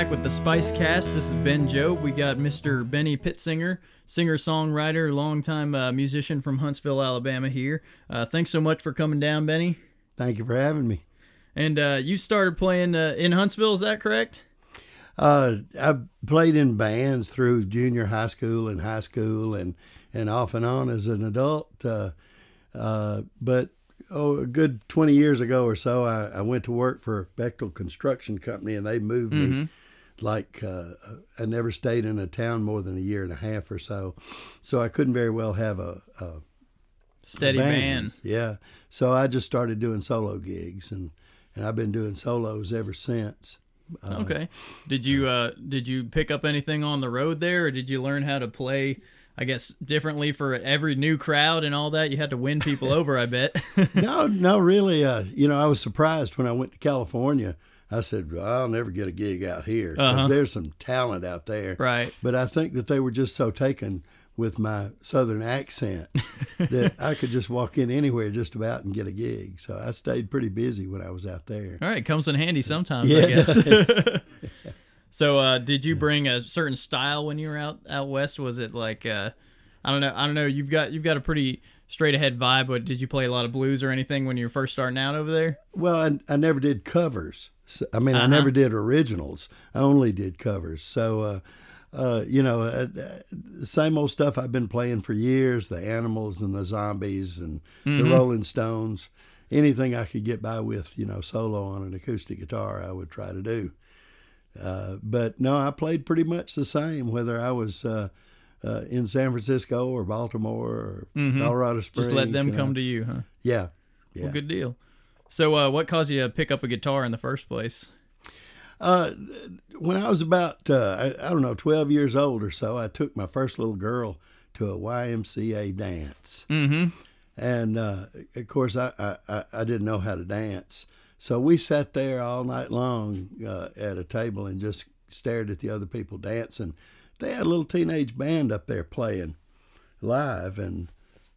back with the Spice Cast. This is Ben Job. We got Mr. Benny Pittsinger, singer songwriter, longtime uh, musician from Huntsville, Alabama. Here. Uh, thanks so much for coming down, Benny. Thank you for having me. And uh, you started playing uh, in Huntsville. Is that correct? Uh, I played in bands through junior high school and high school, and and off and on as an adult. Uh, uh, but oh, a good 20 years ago or so, I, I went to work for Bechtel Construction Company, and they moved Mm-hmm. me. Like uh, I never stayed in a town more than a year and a half or so, so I couldn't very well have a, a Steady band. band. Yeah, so I just started doing solo gigs, and and I've been doing solos ever since. Uh, Okay. Did you uh, did you pick up anything on the road there, or did you learn how to play? I guess differently for every new crowd and all that. You had to win people over. I bet. no, no, really. Uh, you know, I was surprised when I went to California. I said, well, I'll never get a gig out here because Uh-huh. there's some talent out there. right. But I think that they were just so taken with my southern accent that I could just walk in anywhere just about and get a gig. So I stayed pretty busy when I was out there. All right, comes in handy sometimes, Yeah, I guess. so, uh, did you bring a certain style when you were out out west? Was it like uh, I don't know, I don't know. You've got you've got a pretty straight ahead vibe, but did you play a lot of blues or anything when you were first starting out over there? Well, I, I never did covers. So, I mean, I Uh-huh. never did originals. I only did covers. So, uh, uh, you know, uh, same old stuff I've been playing for years the animals and the zombies and the Rolling Stones. Anything I could get by with, you know, solo on an acoustic guitar, I would try to do. Uh, but no, I played pretty much the same, whether I was uh, uh, in San Francisco or Baltimore or Colorado Springs. Just let them you know. come to you, huh? Yeah. Yeah. Well, good deal. So, uh, what caused you to pick up a guitar in the first place? Uh, when I was about uh, I, I don't know twelve years old or so, I took my first little girl to a YMCA dance, Mm-hmm. and uh, of course I, I- I I didn't know how to dance, so we sat there all night long uh, at a table and just stared at the other people dancing. They had a little teenage band up there playing live, and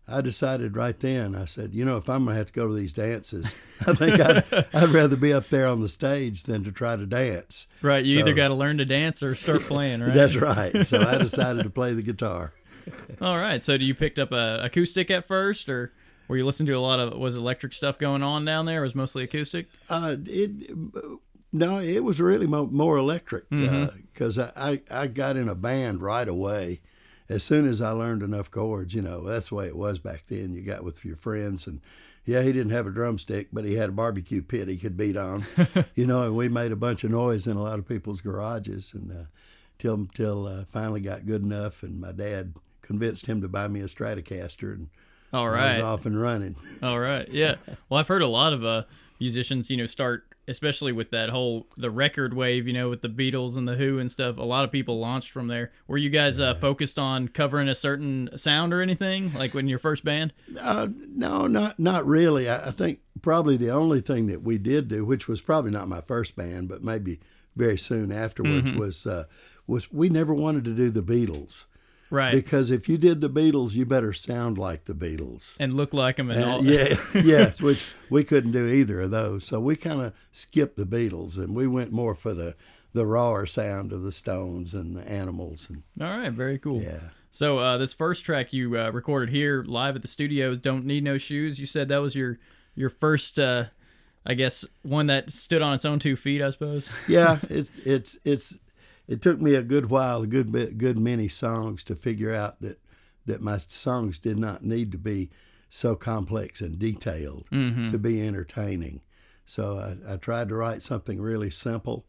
I decided right then. I said, you know, if I'm gonna have to go to these dances, I think I'd, I'd rather be up there on the stage than to try to dance. Right. You So- either got to learn to dance or start playing, right? That's right. So I decided to play the guitar. All right. So, do you picked up a acoustic at first, or were you listening to a lot of was electric stuff going on down there? Or was mostly acoustic? Uh, it no, it was really more electric because I, I I got in a band right away. As soon as I learned enough chords, you know, that's the way it was back then. You got with your friends, and yeah, he didn't have a drumstick, but he had a barbecue pit he could beat on, you know. And we made a bunch of noise in a lot of people's garages, and uh, till till uh, finally got good enough, and my dad convinced him to buy me a Stratocaster, and all right. I was off and running. All right. Yeah. Well, I've heard a lot of uh, musicians, you know, start especially with that whole the record wave, you know, with the Beatles and the Who and stuff. A lot of people launched from there. Were you guys uh, focused on covering a certain sound or anything, like when your first band? Uh, no, not not really. I, I think probably the only thing that we did do, which was probably not my first band, but maybe very soon afterwards, Mm-hmm. was uh, was we never wanted to do the Beatles Right. because if you did the Beatles, you better sound like the Beatles. and look like them and Uh, all. yeah, yes, which we couldn't do either of those. So we kind of skipped the Beatles and we went more for the the rawer sound of the Stones and the Animals and All right. Very cool. yeah. So uh, this first track you uh, recorded here live at the studios, "Don't Need No Shoes." You said that was your your first, uh, I guess, one that stood on its own two feet. I suppose. yeah, it's it's it's it took me a good while, a good bit, good many songs to figure out that that my songs did not need to be so complex and detailed to be entertaining. So I, I tried to write something really simple,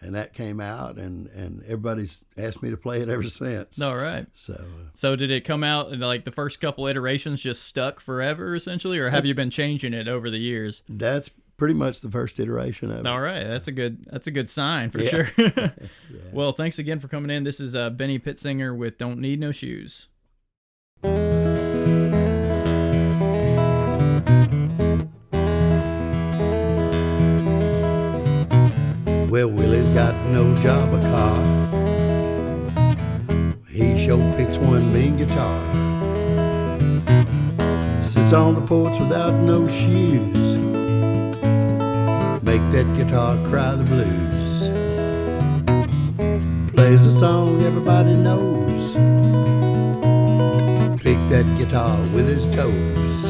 and that came out, and and everybody's asked me to play it ever since. All right. So uh, So did it come out like the first couple iterations just stuck forever essentially, or have you been changing it over the years? that's pretty much the first iteration of it. All right, that's a good that's a good sign for Yeah. sure. Well, thanks again for coming in. This is uh, Benny Pittsinger with "Don't Need No Shoes." Well, Willie's got no job or car. He sure picks one mean guitar. Sits on the porch without no shoes. Make that guitar cry the blues. plays a song everybody knows. Click that guitar with his toes.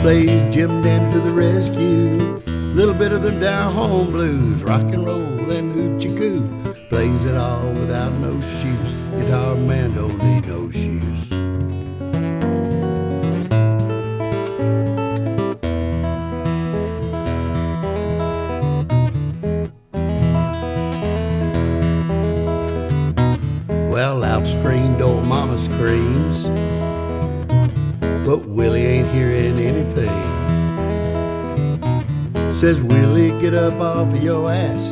Plays Jim Dan to the rescue. Little bit of them down home blues, rock and roll and hoochie coo. Plays it all without no shoes. Guitar man don't need no shoes. Says, Willie, get up off of your ass,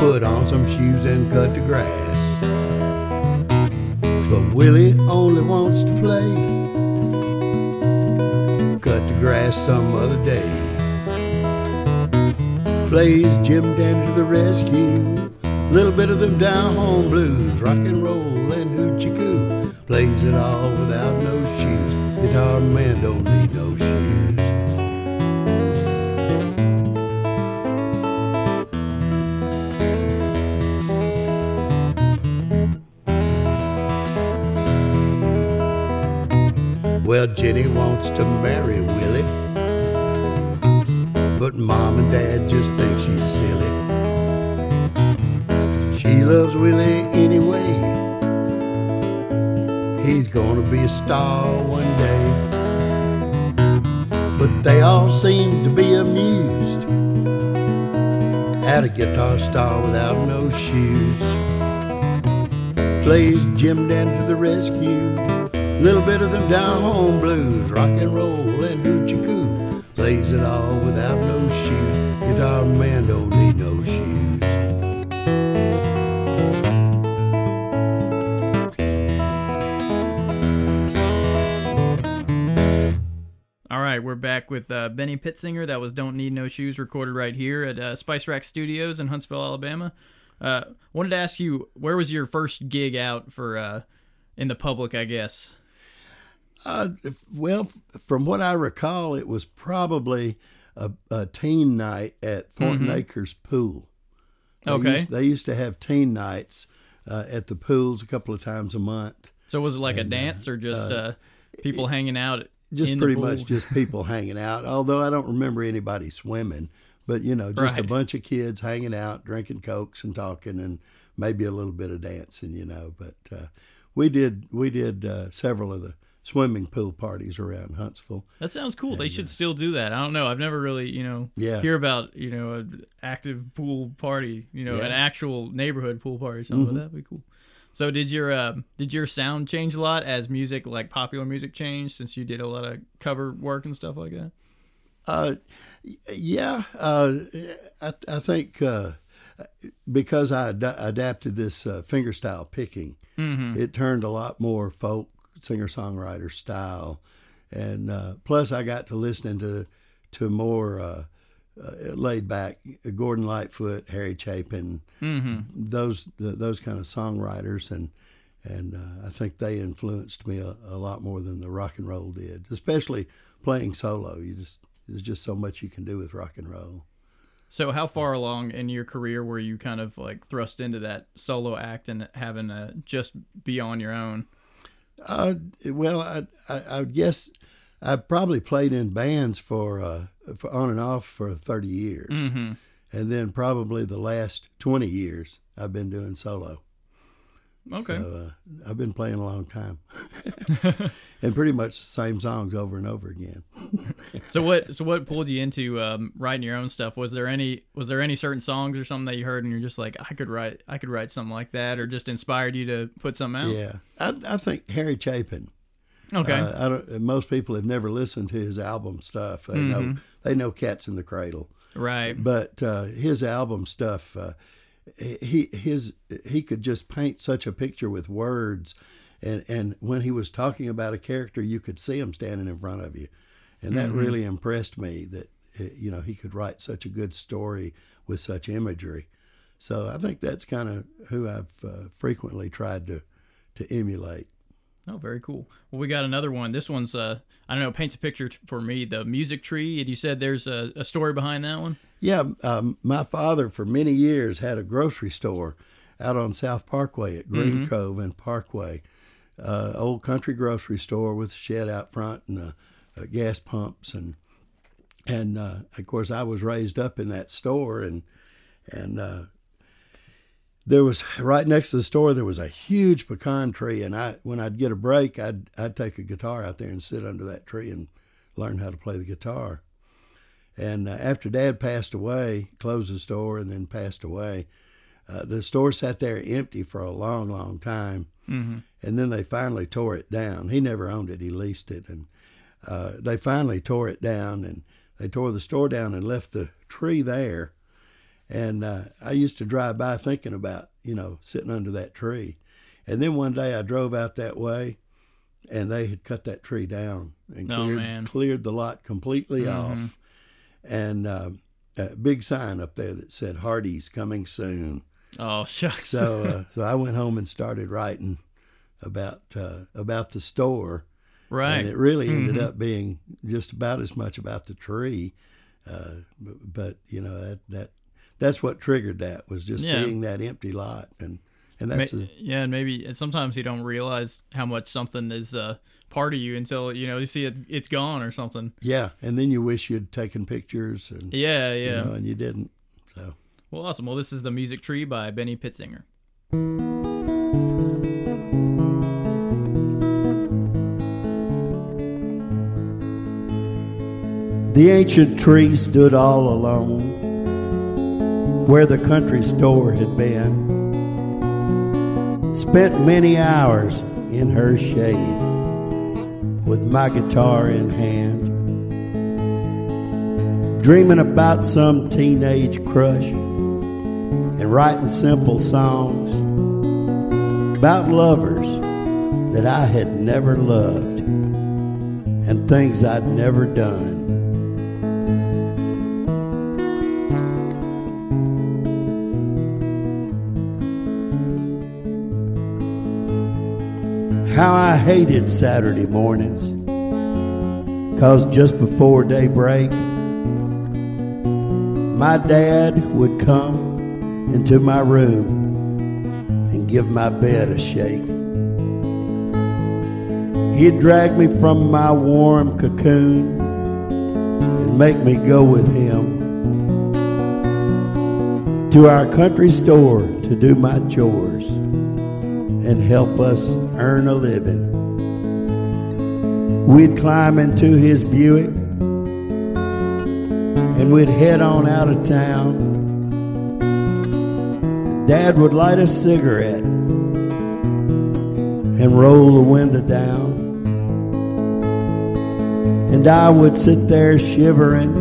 put on some shoes and cut the grass. But Willie only wants to play, cut the grass some other day. Plays Jim Dan to the rescue. Little bit of them down home blues, rock and roll and hoochie coo. Plays it all without no shoes. Guitar man don't need no shoes. Jenny wants to marry Willie, but mom and dad just think she's silly. She loves Willie anyway. He's gonna be a star one day. But they all seem to be amused at a guitar star without no shoes. Plays Jim Dan to the rescue. Little bit of them down home blues, rock and roll and hoochie coo. Plays it all without no shoes. Guitar man don't need no shoes. All right, we're back with uh, Benny Pittsinger. That was "Don't Need No Shoes," recorded right here at uh, Spice Rack Studios in Huntsville, Alabama. Uh, wanted to ask you, where was your first gig out for uh, in the public? I guess. Uh, well, from what I recall, it was probably a, a teen night at Thornton Acres Pool. They Okay. Used, they used to have teen nights uh, at the pools a couple of times a month. So was it like a dance or just uh, people hanging out? Just in the pretty much just people hanging out. Although I don't remember anybody swimming, but you know, just a bunch of kids hanging out, drinking cokes and talking, and maybe a little bit of dancing. You know, but uh, we did we did uh, several of the swimming pool parties around Huntsville. That sounds cool. They should still do that. I don't know. I've never really, you know, Yeah. hear about you know an active pool party. You know, Yeah. an actual neighborhood pool party. Something like that. Would be cool. So did your uh, did your sound change a lot as music like popular music changed since you did a lot of cover work and stuff like that? Uh, yeah, uh, I, I think uh, because I ad- adapted this uh, fingerstyle picking, it turned a lot more folk singer songwriter style, and uh, plus I got to listening to to more uh, uh, laid back Gordon Lightfoot, Harry Chapin, those the, those kind of songwriters, and and uh, I think they influenced me a, a lot more than the rock and roll did, especially playing solo. You just there's just so much you can do with rock and roll. So how far along in your career were you kind of like thrust into that solo act and having to just be on your own? Uh, well, I, I, I guess I probably played in bands for, uh, for on and off for 30 years. Mm-hmm. And then probably the last 20 years, I've been doing solo. Okay. So uh, I've been playing a long time. and pretty much the same songs over and over again. So what so what pulled you into um, writing your own stuff? Was there any was there any certain songs or something that you heard and you're just like I could write I could write something like that or just inspired you to put something out? Yeah. I, I think Harry Chapin. Okay. Uh, I don't, most people have never listened to his album stuff. They know they know Cats in the Cradle. right. but uh, his album stuff, uh, he his he could just paint such a picture with words, and and when he was talking about a character, you could see him standing in front of you, and that really impressed me. That uh, you know he could write such a good story with such imagery. So I think that's kind of who I've uh, frequently tried to to emulate. Oh, very cool. Well, we got another one. This one's uh, I don't know, paints a picture t- for me. The music tree, and you said there's a, a story behind that one. Yeah, um, my father for many years had a grocery store out on South Parkway at Green Cove and Parkway. Uh, old country grocery store with a shed out front and uh, uh, gas pumps and and uh, of course I was raised up in that store and and uh, there was right next to the store there was a huge pecan tree and I when I'd get a break I'd I'd take a guitar out there and sit under that tree and learn how to play the guitar. And uh, after Dad passed away, closed the store and then passed away, uh, the store sat there empty for a long, long time. Mm-hmm. And then they finally tore it down. He never owned it; he leased it, and uh, they finally tore it down. And they tore the store down and left the tree there. And uh, I used to drive by thinking about, you know, sitting under that tree. And then one day I drove out that way, and they had cut that tree down and Oh, cleared, man. cleared the lot completely Mhm. off. And um, a big sign up there that said "Hardee's coming soon." Oh, shucks. So, uh, so I went home and started writing about uh, about the store, right. and it really ended Mhm. up being just about as much about the tree. Uh, but, but you know that that that's what triggered that was just Yeah. seeing that empty lot, and and Ma- that's a, yeah, and maybe and sometimes you don't realize how much something is uh, part of you until you know you see it it's gone or something. yeah. And then you wish you'd taken pictures, and Yeah, you yeah. know, and you didn't. So Well, awesome. Well, this is the music tree by Benny Pitzinger. The ancient tree stood all alone where the country store had been. Spent many hours in her shade with my guitar in hand, dreaming about some teenage crush and writing simple songs about lovers that I had never loved and things I'd never done. How I hated Saturday mornings. Cause just before daybreak, my dad would come into my room and give my bed a shake. He'd drag me from my warm cocoon and make me go with him to our country store to do my chores and help us earn a living. We'd climb into his Buick and we'd head on out of town. Dad would light a cigarette and roll the window down. And I would sit there shivering,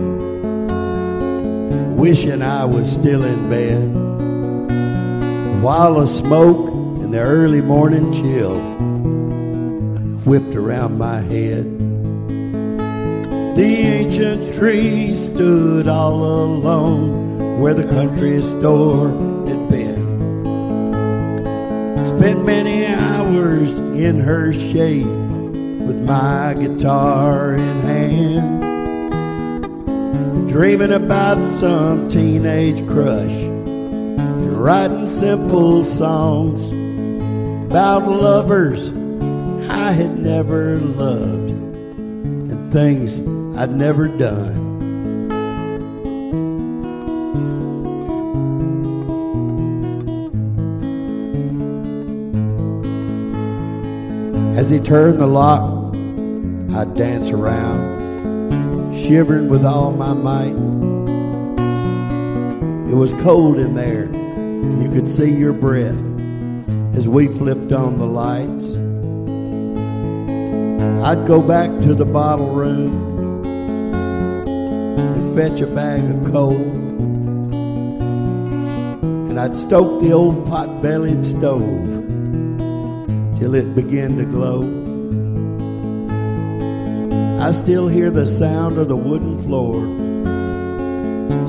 wishing I was still in bed, while the smoke the early morning chill whipped around my head. The ancient tree stood all alone where the country store had been. Spent many hours in her shade with my guitar in hand, dreaming about some teenage crush and writing simple songs about lovers I had never loved and things I'd never done. As he turned the lock, I'd dance around, shivering with all my might. It was cold in there. You could see your breath as we flipped on the lights. I'd go back to the bottle room and fetch a bag of coal. And I'd stoke the old pot bellied stove till it began to glow. I still hear the sound of the wooden floor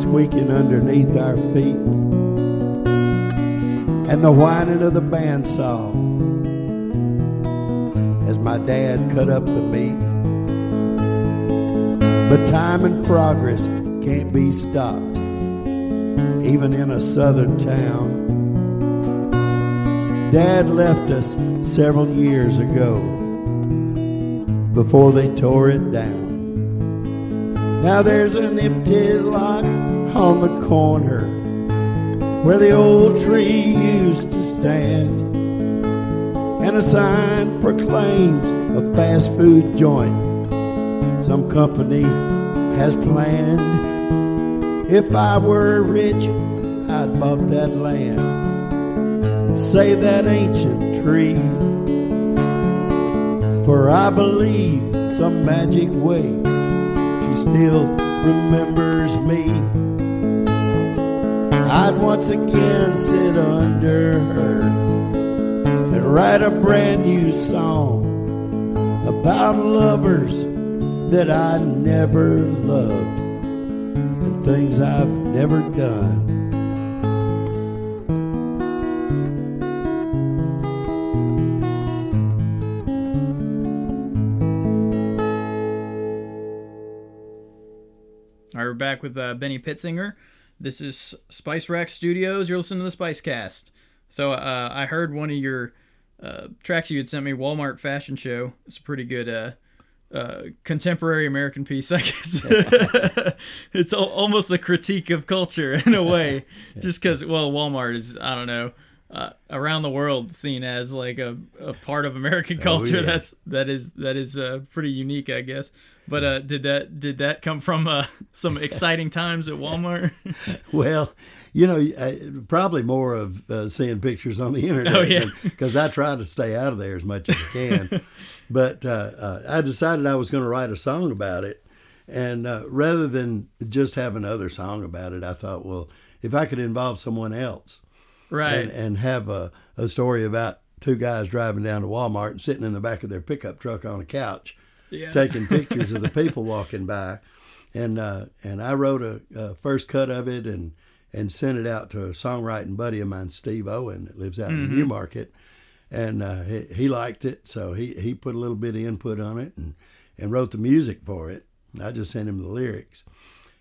squeaking underneath our feet and the whining of the bandsaw as my dad cut up the meat. But time and progress can't be stopped, even in a southern town. Dad left us several years ago before they tore it down. Now there's an empty lot on the corner where the old tree used to stand. And a sign proclaims a fast food joint some company has planned. If I were rich, I'd bought that land and save that ancient tree. For I believe some magic way she still remembers me. I'd once again sit under her and write a brand new song about lovers that I never loved and things I've never done. All right, we're back with uh, Benny Pitzinger. This is Spice Rack Studios. You're listening to the Spice Cast. So uh, I heard one of your uh, tracks you had sent me, Walmart Fashion Show. It's a pretty good uh, uh, contemporary American piece, I guess. it's al- almost a critique of culture in a way, just because, well, Walmart is, I don't know, uh, around the world seen as like a, a part of American culture. yeah. That's that is that is uh, pretty unique, I guess. But uh, did that did that come from uh, some exciting times at Walmart? Well, you know, I- probably more of uh, seeing pictures on the internet. Oh, yeah. Because I try to stay out of there as much as I can. but uh, uh, I decided I was going to write a song about it. And uh, rather than just have another song about it, I thought, well, if I could involve someone else right. and, and have a, a story about two guys driving down to Walmart and sitting in the back of their pickup truck on a couch yeah. taking pictures of the people walking by, and uh, and I wrote a, a first cut of it and and sent it out to a songwriting buddy of mine, Steve Owen, that lives out in New Market, and uh, he, he liked it, so he he put a little bit of input on it and and wrote the music for it. I just sent him the lyrics,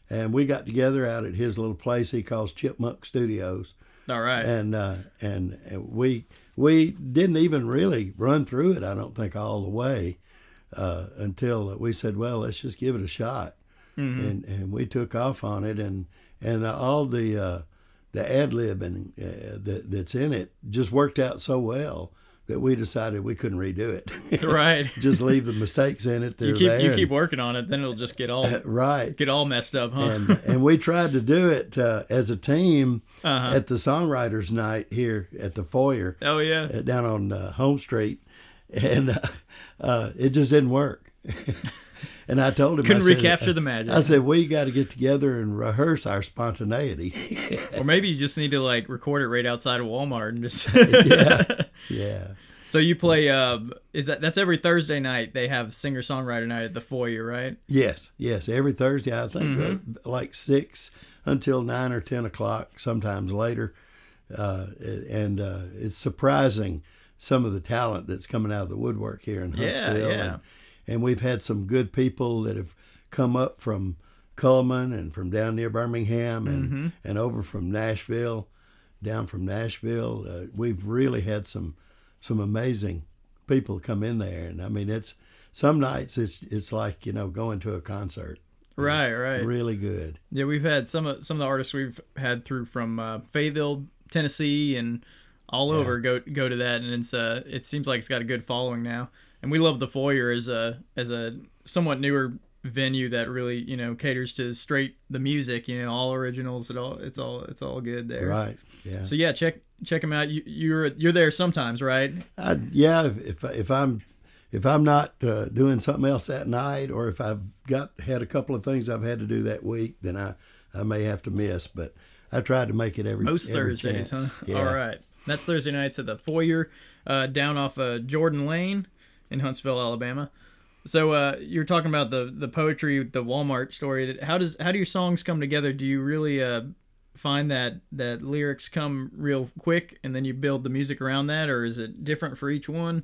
and we got together out at his little place he calls Chipmunk Studios All right. and uh, and and we we didn't even really run through it. I don't think all the way uh, until we said, "Well, let's just give it a shot," and and we took off on it, and and all the uh, the ad libbing uh, that, that's in it just worked out so well that we decided we couldn't redo it. right. just leave the mistakes in it. They're You keep there. you and- keep working on it, then it'll just get all right. get all messed up, huh? and and we tried to do it uh, as a team Uh-huh. at the songwriters night here at the foyer oh yeah. uh, down on uh, Home Street, and uh, uh, it just didn't work. and I told him, Couldn't I said, recapture the magic. I said, we got to get together and rehearse our spontaneity. or maybe you just need to like record it right outside of Walmart and just yeah, yeah, So you play um is that that's every Thursday night they have singer songwriter night at the foyer, right? yes, yes. Every Thursday, I think, Mm-hmm. uh, like six until nine or ten o'clock, sometimes later. Uh, and uh, it's surprising some of the talent that's coming out of the woodwork here in Yeah, Huntsville. yeah. And, and we've had some good people that have come up from Cullman and from down near Birmingham and, Mm-hmm. and over from Nashville, down from Nashville. Uh, we've really had some some amazing people come in there, and I mean it's some nights it's it's like you know going to a concert. Right, right. Really good. Yeah, we've had some of some of the artists we've had through from uh, Fayetteville, Tennessee, and all over go go to that, and it's uh it seems like it's got a good following now, and we love the foyer as a as a somewhat newer venue that really you know caters to straight the music, you know, all originals, it all it's all it's all good there. Right. Yeah. So yeah, check check them out. You, you're you're there sometimes, right? I, yeah, if, if if I'm if I'm not uh, doing something else that night, or if I've got had a couple of things I've had to do that week, then I I may have to miss. But I try to make it every Most every Thursdays, chance. huh? Yeah. All right. That's Thursday nights at the foyer uh, down off uh, Jordan Lane in Huntsville, Alabama. So uh, you're talking about the the poetry, the Walmart story. How does how do your songs come together? Do you really uh, find that that lyrics come real quick and then you build the music around that, or is it different for each one?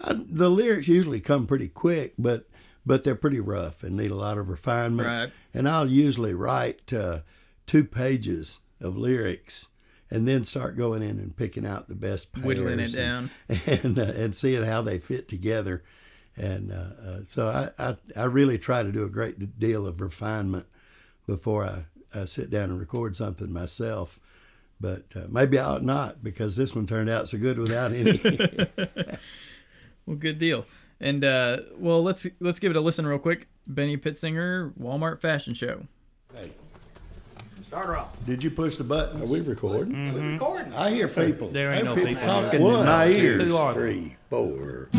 I, the lyrics usually come pretty quick, but but they're pretty rough and need a lot of refinement. Right. And I'll usually write uh, two pages of lyrics and then start going in and picking out the best pairs Whittling it and, down. and uh, and seeing how they fit together. And uh, uh, so I, I I really try to do a great deal of refinement before I, I sit down and record something myself. But uh, maybe I ought not because this one turned out so good without any. Well, good deal. And uh, well, let's let's give it a listen real quick. Benny Pittsinger, Walmart Fashion Show. hey, Start her off. did you push the button? Are we recording? We're mm-hmm. recording. I hear people. There I ain't no people people. talking One, in my ears. Who are they? Three, four.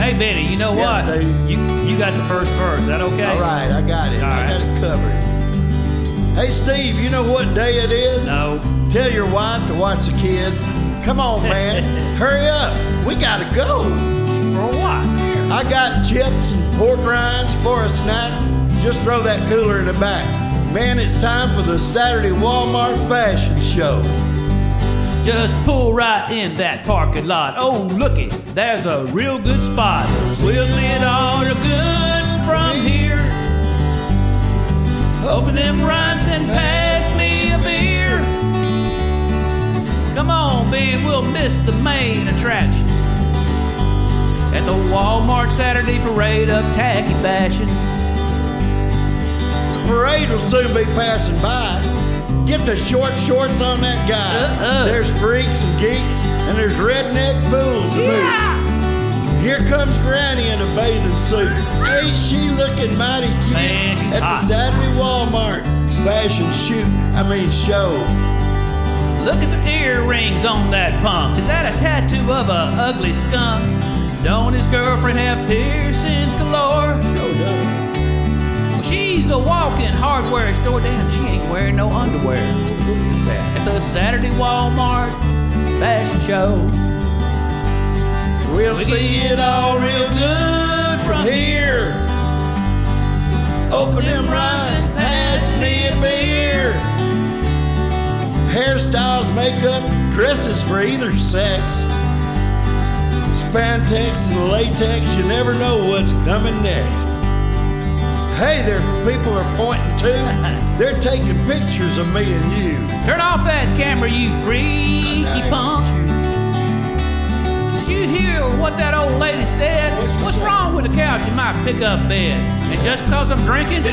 Hey Benny, you know Yes, what? Dave. You you got the first verse. Is that okay? All right, I got it. All I right. got it covered. Hey, Steve, you know what day it is? No. Tell your wife to watch the kids. Come on, man. Hurry up. We got to go. For what? I got chips and pork rinds for a snack. Just throw that cooler in the back. Man, it's time for the Saturday Walmart fashion show. Just pull right in that parking lot. Oh, looky, there's a real good spot. We'll see it all real good from here. Open them rhymes and pass me a beer. Come on, Ben, we'll miss the main attraction. At the Walmart Saturday Parade of Khaki Fashion. Parade will soon be passing by. Get the short shorts on that guy. Uh-uh. There's freaks and geeks, and there's redneck fools boot. Here comes Granny in a bathing suit. Ain't she looking mighty cute Man, at hot. the Saturday Walmart fashion shoot? I mean show. Look at the earrings on that punk. Is that a tattoo of a ugly skunk? Don't his girlfriend have piercings she's a walking hardware store. Damn, she ain't wearing no underwear. At the Saturday Walmart fashion show. We'll We see it all real good from here. Open them rides, pass me a beer. Hairstyles, makeup, dresses for either sex. Spandex and latex, you never know what's coming next. Hey, there people are pointing to. They're taking pictures of me and you. Turn off that camera, you freaky punk. Did you hear what that old lady said? What's wrong with the couch in my pickup bed? And just because I'm drinking,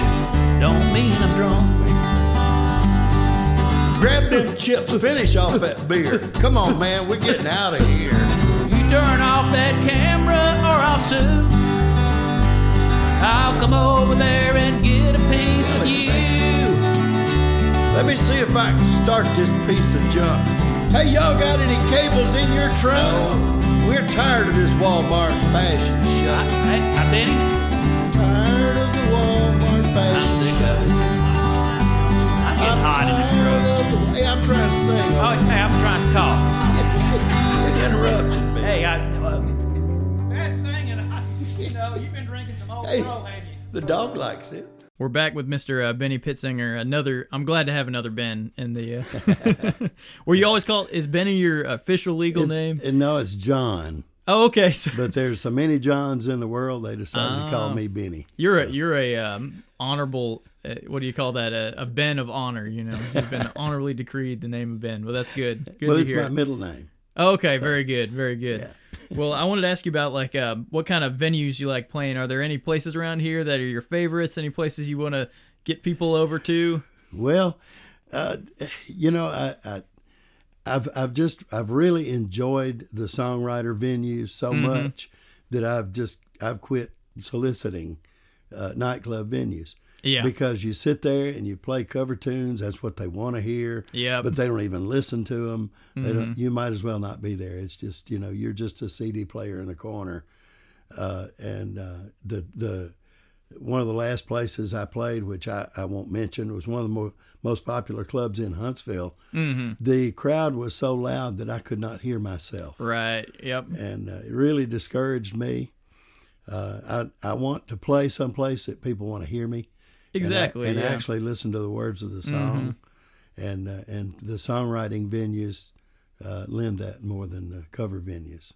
don't mean I'm drunk. Grab them chips, finish off that beer. Come on, man, we're getting out of here. You turn off that camera or I'll sue. I'll come over there and get a piece of you. Let me see if I can start this piece of junk. Hey, y'all got any cables in your trunk? We're tired of this Walmart fashion I, show. I, I bet he, Tired of the Walmart I'm fashion of it. I'm getting hot in the tired throat. of the- Hey, I'm trying to sing. Oh, hey, I'm trying to talk. You interrupted me. Hey, I. Uh, Fast singing. I, you know, you've been drinking Hey. Crow. The dog likes it. We're back with Mr. Uh, Benny Pittsinger. Another. I'm glad to have another Ben in the. Uh, were you always called? Is Benny your official legal It's- name? and no, it's John. Oh, okay. So But there's so many Johns in the world, they decided to call Oh. me Benny. you're a you're a um, honorable. Uh, what do you call that? A, a Ben of honor. You know, you've been honorably decreed the name of Ben. Well, that's good. Good well, to it's hear. my middle name. Okay, very good, very good. Yeah. Well, I wanted to ask you about like uh, what kind of venues you like playing. Are there any places around here that are your favorites? Any places you want to get people over to? Well, uh, you know, I, I, I've I've just I've really enjoyed the songwriter venues so Mm-hmm. much that I've just I've quit soliciting uh, nightclub venues. Yeah. Because you sit there and you play cover tunes. That's what they want to hear. Mm-hmm. But they don't even listen to them. They don't. You might as well not be there. It's just you know you're just a CD player in the corner. Uh, and uh, the the one of the last places I played, which I, I won't mention, was one of the more, most popular clubs in Huntsville. Mm-hmm. The crowd was so loud that I could not hear myself, Right. Yep. and uh, it really discouraged me. Uh, I I want to play someplace that people want to hear me, and Exactly. and, yeah. actually listen to the words of the song, and uh, and the songwriting venues uh, lend that more than the cover venues.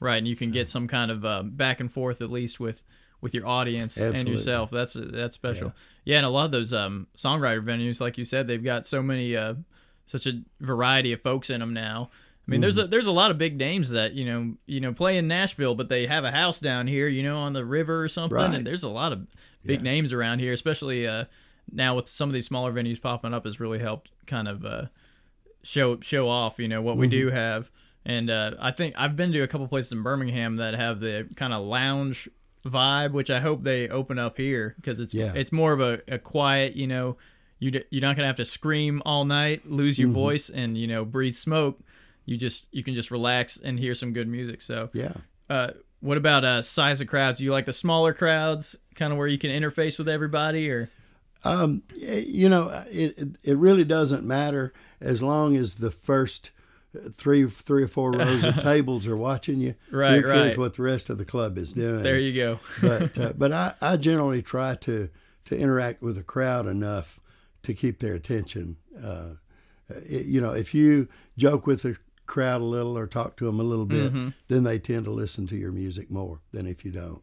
Right, and you can get some kind of uh, back and forth at least with with your audience and yourself. That's that's special. Yeah. and a lot of those um, songwriter venues, like you said, they've got so many uh, such a variety of folks in them now. I mean, there's Mm-hmm. a there's a lot of big names that you know you know play in Nashville, but they have a house down here, you know, on the river or something. Right. And there's a lot of big Yeah. names around here, especially uh, now with some of these smaller venues popping up, has really helped kind of uh, show show off, you know, what we Mm-hmm. do have. And uh, I think I've been to a couple places in Birmingham that have the kind of lounge vibe, which I hope they open up here because it's Yeah. it's more of a, a quiet, you know, you d- you're not gonna have to scream all night, lose Mm-hmm. your voice, and you know breathe smoke. You just you can just relax and hear some good music. So Yeah. uh, what about uh, size of crowds? Do you like the smaller crowds, kind of where you can interface with everybody, or Um, you know, it, it it really doesn't matter as long as the first three three or four rows of tables are watching you. Right, Who cares right. what the rest of the club is doing? there you go? but uh, but I, I generally try to to interact with the crowd enough to keep their attention. Uh, it- you know, if you joke with the crowd a little or talk to them a little bit, Mm-hmm. then they tend to listen to your music more than if you don't.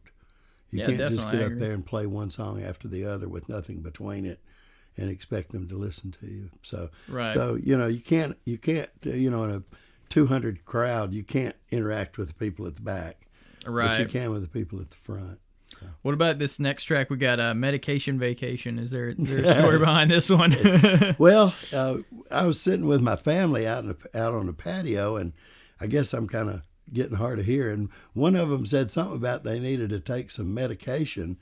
You Yeah, can't just get up there and play one song after the other with nothing between it and expect them to listen to you. So Right. so you know you can't you can't you know in a 200 crowd you can't interact with the people at the back, right? but you can with the people at the front. What about this next track? We got uh, medication vacation. Is there, is there a story behind this one? Well, uh, I was sitting with my family out the, out on the patio, and I guess I'm kind of getting hard of hearing. One of them said something about they needed to take some medication,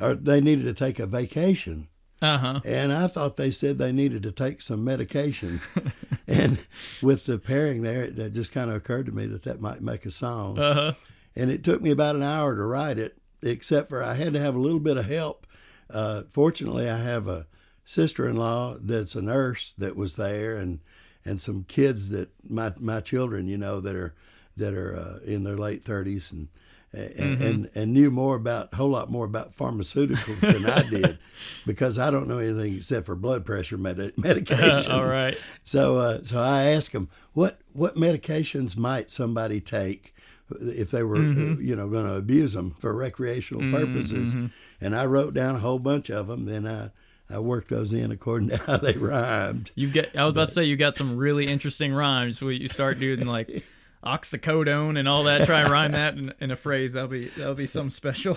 or they needed to take a vacation. uh huh. And I thought they said they needed to take some medication. and with the pairing there, it it just kind of occurred to me that that might make a song. Uh huh. and it took me about an hour to write it, except for I had to have a little bit of help. Uh, fortunately, I have a sister-in-law that's a nurse that was there, and and some kids that my my children, you know, that are that are uh, in their late thirties and. And, and and knew more about a whole lot more about pharmaceuticals than I did, because I don't know anything except for blood pressure med- medication. All right. So, uh, so I asked him what what medications might somebody take if they were, Mm-hmm. you know, going to abuse them for recreational purposes, and I wrote down a whole bunch of them. Then I I worked those in according to how they rhymed. You get. I was about to say you got some really interesting rhymes. Where you start doing like oxycodone and all that. Try and rhyme that in, in a phrase. That'll be that'll be something special.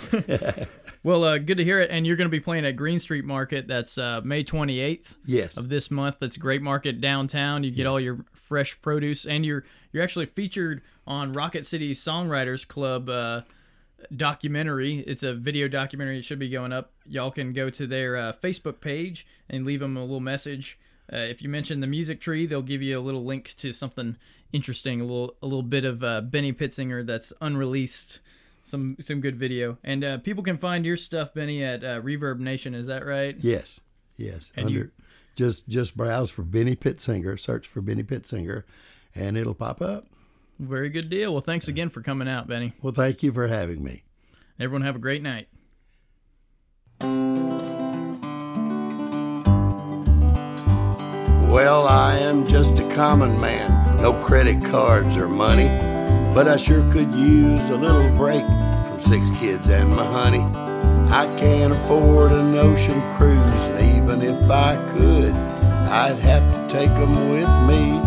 well, uh, good to hear it. And you're going to be playing at Greene Street Market. That's uh, May 28th Yes, of this month. That's a great market downtown. You get all your fresh produce, and you're you're actually featured on Rocket City Songwriters Club uh, documentary. It's a video documentary. It should be going up. Y'all can go to their uh, Facebook page and leave them a little message. Uh, if you mention the music tree, they'll give you a little link to something interesting, a little a little bit of uh, Benny Pitzinger that's unreleased. Some some good video, and uh, people can find your stuff, Benny, at uh, ReverbNation. Is that right? yes, yes. And Under you- just just browse for Benny Pittsinger, search for Benny Pittsinger, and it'll pop up. Very good deal. Well, thanks again for coming out, Benny. Well, thank you for having me. Everyone have a great night. Well, I am just a common man, no credit cards or money, but I sure could use a little break from six kids and my honey. I can't afford an ocean cruise, even if I could, I'd have to take 'em with me.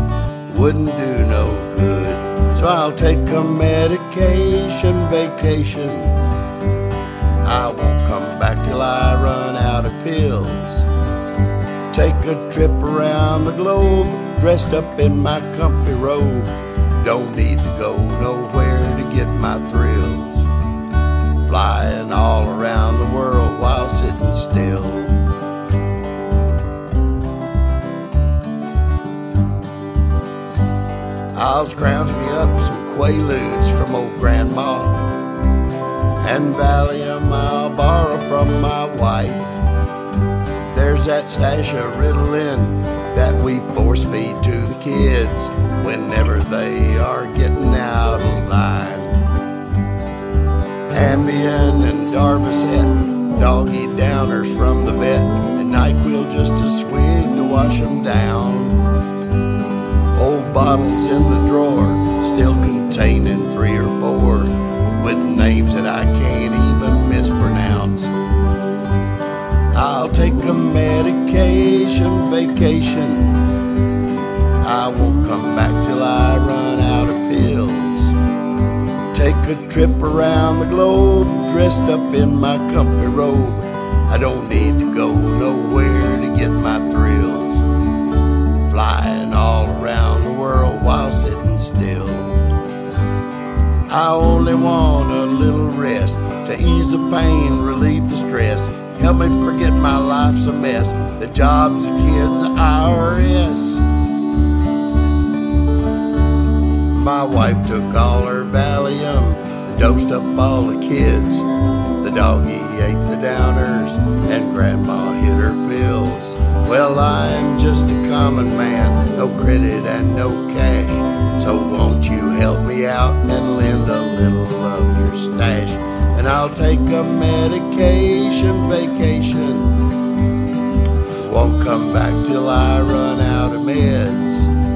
Wouldn't do no good, so I'll take a medication vacation. I won't come back till I run out of pills. Take a trip around the globe, dressed up in my comfy robe. Don't need to go nowhere to get my thrills. Flying all around the world while sitting still. I'll scrounge me up some Quaaludes from old Grandma. And Valium I'll borrow from my wife. There's that stash of Ritalin that we force feed to the kids whenever they are getting out of line. Ambien and Darvocet, doggy downers from the vet, and NyQuil just a swig to wash 'em down. Old bottles in the drawer, still containing three or four, with names that I can't even mispronounce. I'll take a medication vacation. I won't come back till I a trip around the globe, dressed up in my comfy robe. I don't need to go nowhere to get my thrills. Flying all around the world while sitting still. I only want a little rest to ease the pain, relieve the stress. Help me forget my life's a mess. The jobs, the kids, the IRS. My wife took all her Valium and dosed up all the kids. The doggy ate the downers and grandma hit her pills. Well, I'm just a common man, no credit and no cash. So won't you help me out and lend a little of your stash? And I'll take a medication vacation. Won't come back till I run out of meds.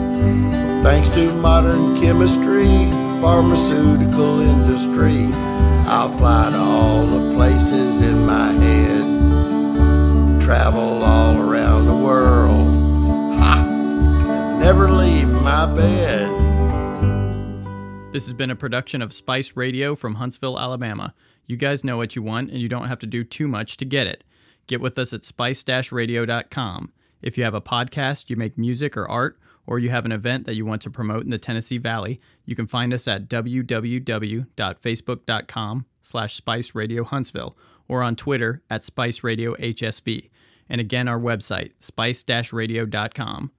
Thanks to modern chemistry, pharmaceutical industry, I'll fly to all the places in my head. Travel all around the world. Ha! And never leave my bed. This has been a production of Spice Radio from Huntsville, Alabama. You guys know what you want, and you don't have to do too much to get it. Get with us at spice-radio.com. If you have a podcast, you make music or art, or you have an event that you want to promote in the Tennessee Valley, you can find us at www.facebook.com slash Spice Radio Huntsville or on Twitter at Spice Radio HSV. And again, our website, spice-radio.com.